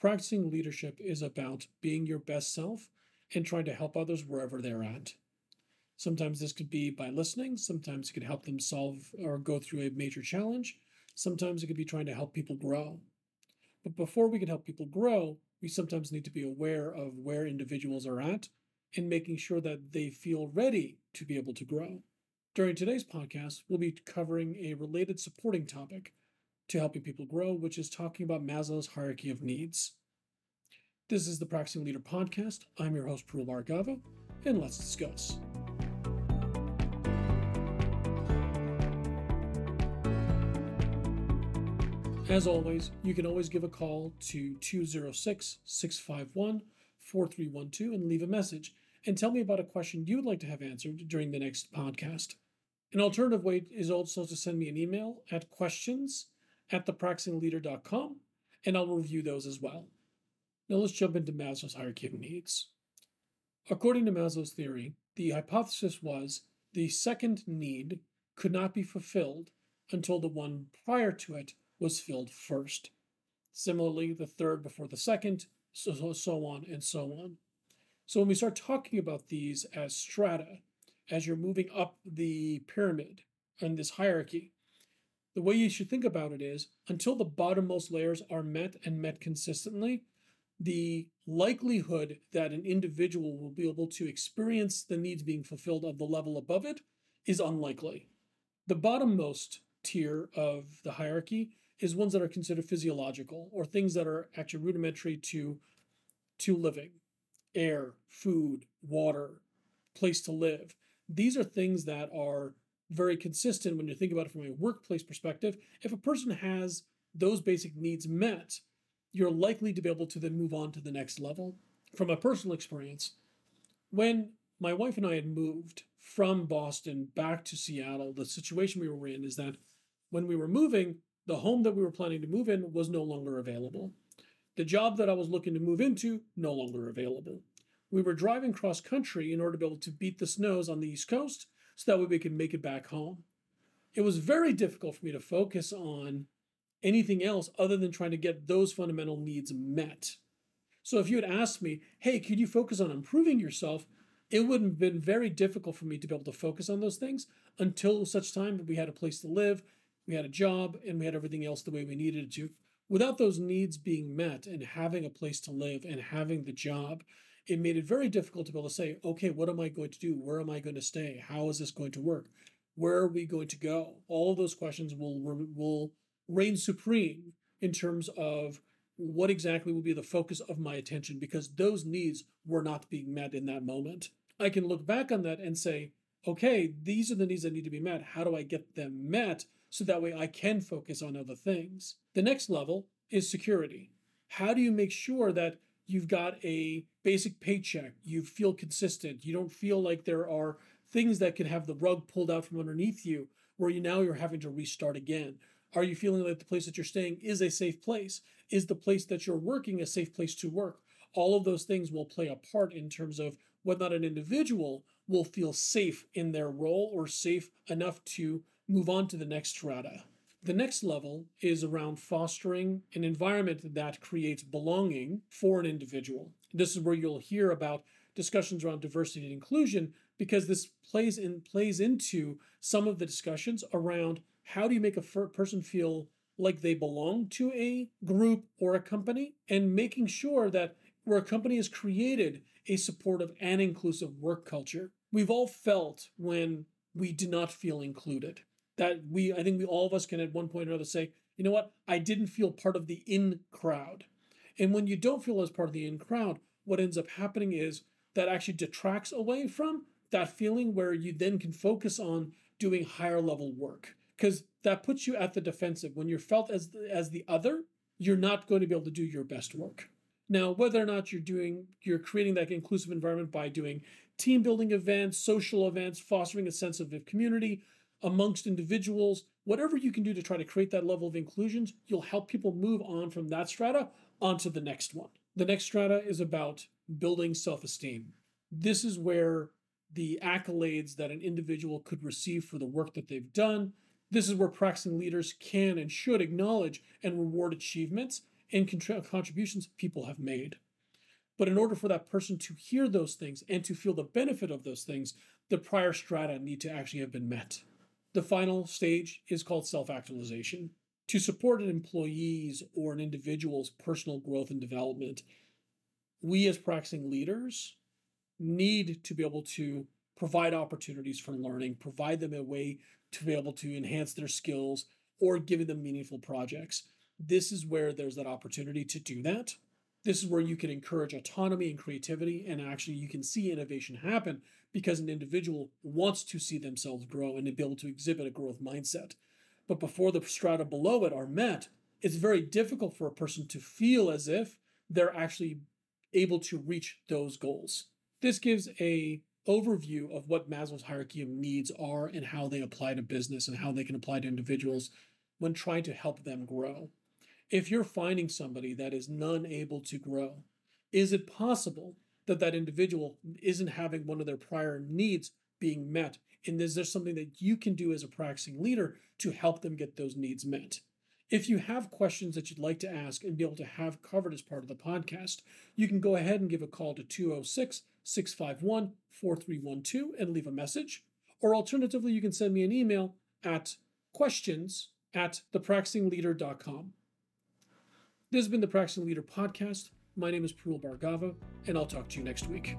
Practicing leadership is about being your best self and trying to help others wherever they're at. Sometimes this could be by listening, sometimes it could help them solve or go through a major challenge, sometimes it could be trying to help people grow. But before we can help people grow, we sometimes need to be aware of where individuals are at and making sure that they feel ready to be able to grow. During today's podcast, we'll be covering a related supporting topic to helping people grow, which is talking about Maslow's hierarchy of needs. This is the Practicing Leader podcast. I'm your host, Parul Bhargava, and let's discuss. As always, you can always give a call to 206 651 4312 and leave a message and tell me about a question you would like to have answered during the next podcast. An alternative way is also to send me an email at questions at thepracticingleader.com and I'll review those as well. Now let's jump into Maslow's hierarchy of needs. According to Maslow's theory, the hypothesis was the second need could not be fulfilled until the one prior to it was filled first. Similarly, the third before the second, so, so on and so on. So when we start talking about these as strata, as you're moving up the pyramid and this hierarchy, the way you should think about it is until the bottommost layers are met and met consistently, the likelihood that an individual will be able to experience the needs being fulfilled of the level above it is unlikely. The bottommost tier of the hierarchy is ones that are considered physiological or things that are actually rudimentary to to living air food water place to live these are things that are very consistent when you think about it from a workplace perspective if a person has those basic needs met you're likely to be able to then move on to the next level from a personal experience when my wife and i had moved from boston back to seattle the situation we were in is that when we were moving the home that we were planning to move in was no longer available. The job that I was looking to move into, no longer available. We were driving cross country in order to be able to beat the snows on the East Coast so that way we could make it back home. It was very difficult for me to focus on anything else other than trying to get those fundamental needs met. So if you had asked me, hey, could you focus on improving yourself? It would have been very difficult for me to be able to focus on those things until such time that we had a place to live we had a job, and we had everything else the way we needed to. Without those needs being met and having a place to live and having the job, it made it very difficult to be able to say, okay, what am I going to do? Where am I going to stay? How is this going to work? Where are we going to go? All those questions will will reign supreme in terms of what exactly will be the focus of my attention because those needs were not being met in that moment. I can look back on that and say, okay, these are the needs that need to be met. How do I get them met so that way I can focus on other things. The next level is security. How do you make sure that you've got a basic paycheck, you feel consistent, you don't feel like there are things that could have the rug pulled out from underneath you where you now you're having to restart again? Are you feeling like the place that you're staying is a safe place? Is the place that you're working a safe place to work? All of those things will play a part in terms of whether or not an individual will feel safe in their role or safe enough to move on to the next strata. The next level is around fostering an environment that creates belonging for an individual. This is where you'll hear about discussions around diversity and inclusion because this plays in plays into some of the discussions around how do you make a person feel like they belong to a group or a company and making sure that where a company has created a supportive and inclusive work culture. We've all felt when we do not feel included that we I think we all of us can at one point or another say, you know what, I didn't feel part of the in crowd. And when you don't feel as part of the in crowd, what ends up happening is that actually detracts away from that feeling where you then can focus on doing higher level work. Because that puts you at the defensive. When you're felt as the, as the other you're not going to be able to do your best work. Now whether or not you're doing you're creating that inclusive environment by doing team building events social events fostering a sense of community amongst individuals, whatever you can do to try to create that level of inclusions, you'll help people move on from that strata onto the next one. The next strata is about building self esteem. This is where the accolades that an individual could receive for the work that they've done. This is where practicing leaders can and should acknowledge and reward achievements and contributions people have made. But in order for that person to hear those things and to feel the benefit of those things, the prior strata need to actually have been met. The final stage is called self actualization. To support an employee's or an individual's personal growth and development, we as practicing leaders need to be able to provide opportunities for learning, provide them a way to be able to enhance their skills or giving them meaningful projects. This is where there's that opportunity to do that. This is where you can encourage autonomy and creativity, and actually you can see innovation happen because an individual wants to see themselves grow and to be able to exhibit a growth mindset. But before the strata below it are met, it's very difficult for a person to feel as if they're actually able to reach those goals. This gives a overview of what Maslow's hierarchy of needs are and how they apply to business and how they can apply to individuals when trying to help them grow. If you're finding somebody that is none able to grow, is it possible that that individual isn't having one of their prior needs being met? And is there something that you can do as a practicing leader to help them get those needs met? If you have questions that you'd like to ask and be able to have covered as part of the podcast, you can go ahead and give a call to 206 651 4312 and leave a message. Or alternatively, you can send me an email at questions at thepracticingleader.com. This has been the Practicing Leader Podcast. My name is Parul Bhargava, and I'll talk to you next week.